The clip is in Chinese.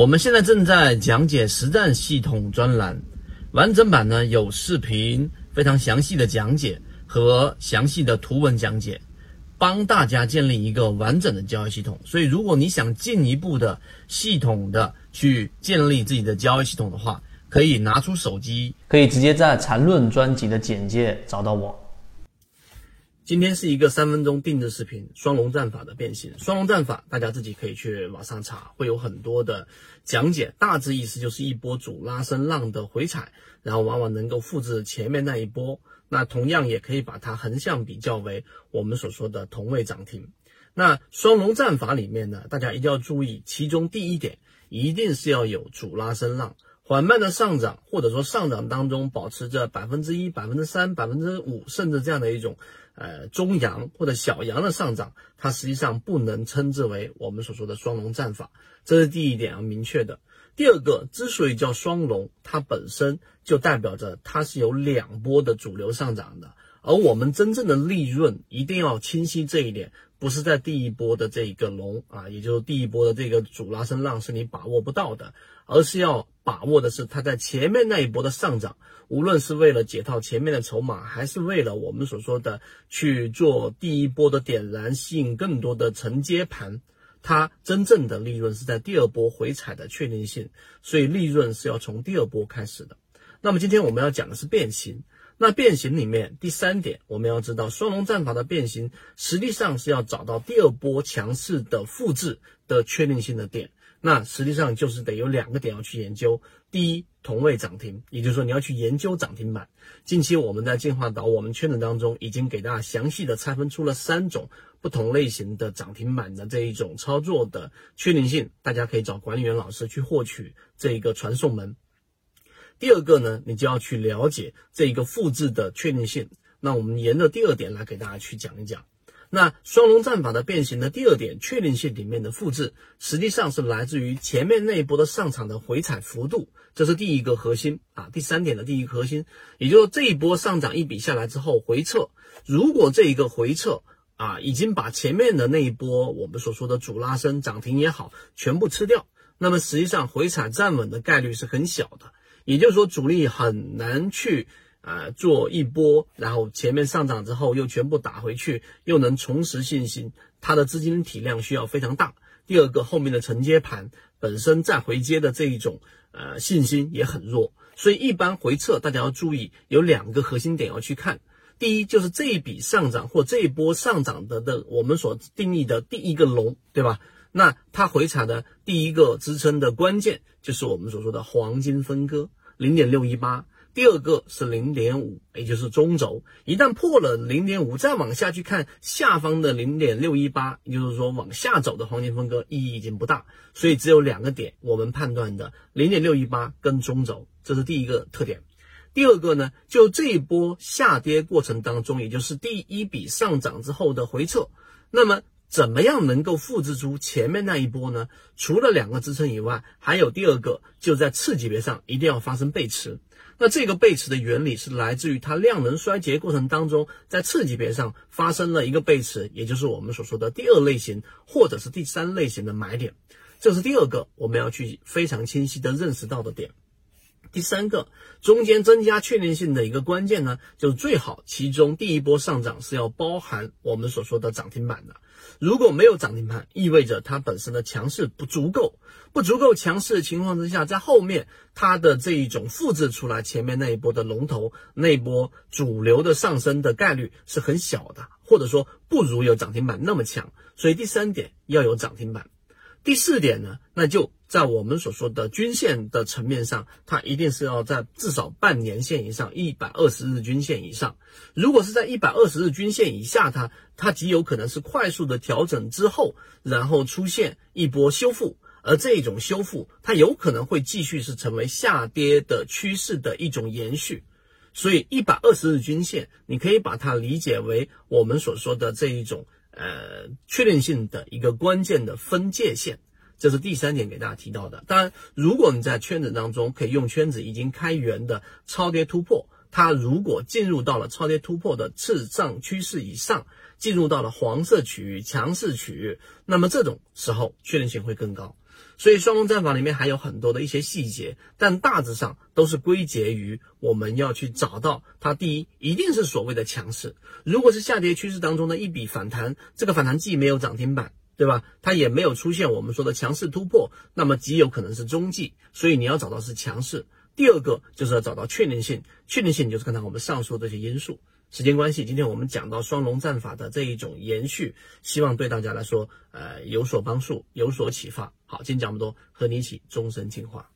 我们现在正在讲解实战系统专栏，完整版呢有视频，非常详细的讲解和详细的图文讲解，帮大家建立一个完整的交易系统。所以，如果你想进一步的系统的去建立自己的交易系统的话，可以拿出手机，可以直接在缠论专辑的简介找到我。今天是一个三分钟定制视频，双龙战法的变形。双龙战法大家自己可以去网上查，会有很多的讲解。大致意思就是一波主拉升浪的回踩，然后往往能够复制前面那一波。那同样也可以把它横向比较为我们所说的同位涨停。那双龙战法里面呢，大家一定要注意，其中第一点一定是要有主拉升浪。缓慢的上涨，或者说上涨当中保持着百分之一、百分之三、百分之五，甚至这样的一种呃中阳或者小阳的上涨，它实际上不能称之为我们所说的双龙战法，这是第一点要明确的。第二个，之所以叫双龙，它本身就代表着它是有两波的主流上涨的，而我们真正的利润一定要清晰这一点，不是在第一波的这一个龙啊，也就是第一波的这个主拉升浪是你把握不到的，而是要。把握的是它在前面那一波的上涨，无论是为了解套前面的筹码，还是为了我们所说的去做第一波的点燃，吸引更多的承接盘，它真正的利润是在第二波回踩的确定性，所以利润是要从第二波开始的。那么今天我们要讲的是变形，那变形里面第三点，我们要知道双龙战法的变形实际上是要找到第二波强势的复制的确定性的点。那实际上就是得有两个点要去研究。第一，同位涨停，也就是说你要去研究涨停板。近期我们在进化岛我们圈子当中已经给大家详细的拆分出了三种不同类型的涨停板的这一种操作的确定性，大家可以找管理员老师去获取这一个传送门。第二个呢，你就要去了解这一个复制的确定性。那我们沿着第二点来给大家去讲一讲。那双龙战法的变形的第二点确定性里面的复制，实际上是来自于前面那一波的上场的回踩幅度，这是第一个核心啊。第三点的第一个核心，也就是这一波上涨一笔下来之后回撤，如果这一个回撤啊已经把前面的那一波我们所说的主拉升涨停也好全部吃掉，那么实际上回踩站稳的概率是很小的，也就是说主力很难去。啊，做一波，然后前面上涨之后又全部打回去，又能重拾信心，它的资金体量需要非常大。第二个，后面的承接盘本身再回接的这一种呃信心也很弱，所以一般回撤大家要注意有两个核心点要去看。第一就是这一笔上涨或这一波上涨的的我们所定义的第一个龙，对吧？那它回踩的第一个支撑的关键就是我们所说的黄金分割零点六一八。第二个是零点五，也就是中轴，一旦破了零点五，再往下去看下方的零点六一八，也就是说往下走的黄金分割意义已经不大，所以只有两个点我们判断的零点六一八跟中轴，这是第一个特点。第二个呢，就这一波下跌过程当中，也就是第一笔上涨之后的回撤，那么怎么样能够复制出前面那一波呢？除了两个支撑以外，还有第二个，就在次级别上一定要发生背驰。那这个背驰的原理是来自于它量能衰竭过程当中，在次级别上发生了一个背驰，也就是我们所说的第二类型或者是第三类型的买点，这是第二个我们要去非常清晰的认识到的点。第三个，中间增加确定性的一个关键呢，就是最好其中第一波上涨是要包含我们所说的涨停板的。如果没有涨停板，意味着它本身的强势不足够，不足够强势的情况之下，在后面它的这一种复制出来前面那一波的龙头那一波主流的上升的概率是很小的，或者说不如有涨停板那么强。所以第三点要有涨停板。第四点呢，那就在我们所说的均线的层面上，它一定是要在至少半年线以上，一百二十日均线以上。如果是在一百二十日均线以下，它它极有可能是快速的调整之后，然后出现一波修复，而这种修复它有可能会继续是成为下跌的趋势的一种延续。所以一百二十日均线，你可以把它理解为我们所说的这一种。呃，确定性的一个关键的分界线，这是第三点给大家提到的。当然，如果你在圈子当中可以用圈子已经开源的超跌突破，它如果进入到了超跌突破的次上趋势以上，进入到了黄色区域强势区域，那么这种时候确定性会更高。所以双龙战法里面还有很多的一些细节，但大致上都是归结于我们要去找到它。第一，一定是所谓的强势。如果是下跌趋势当中的一笔反弹，这个反弹既没有涨停板，对吧？它也没有出现我们说的强势突破，那么极有可能是中继。所以你要找到是强势。第二个就是要找到确定性，确定性就是刚才我们上述这些因素。时间关系，今天我们讲到双龙战法的这一种延续，希望对大家来说，呃，有所帮助，有所启发。好，今天讲这么多，和你一起终身进化。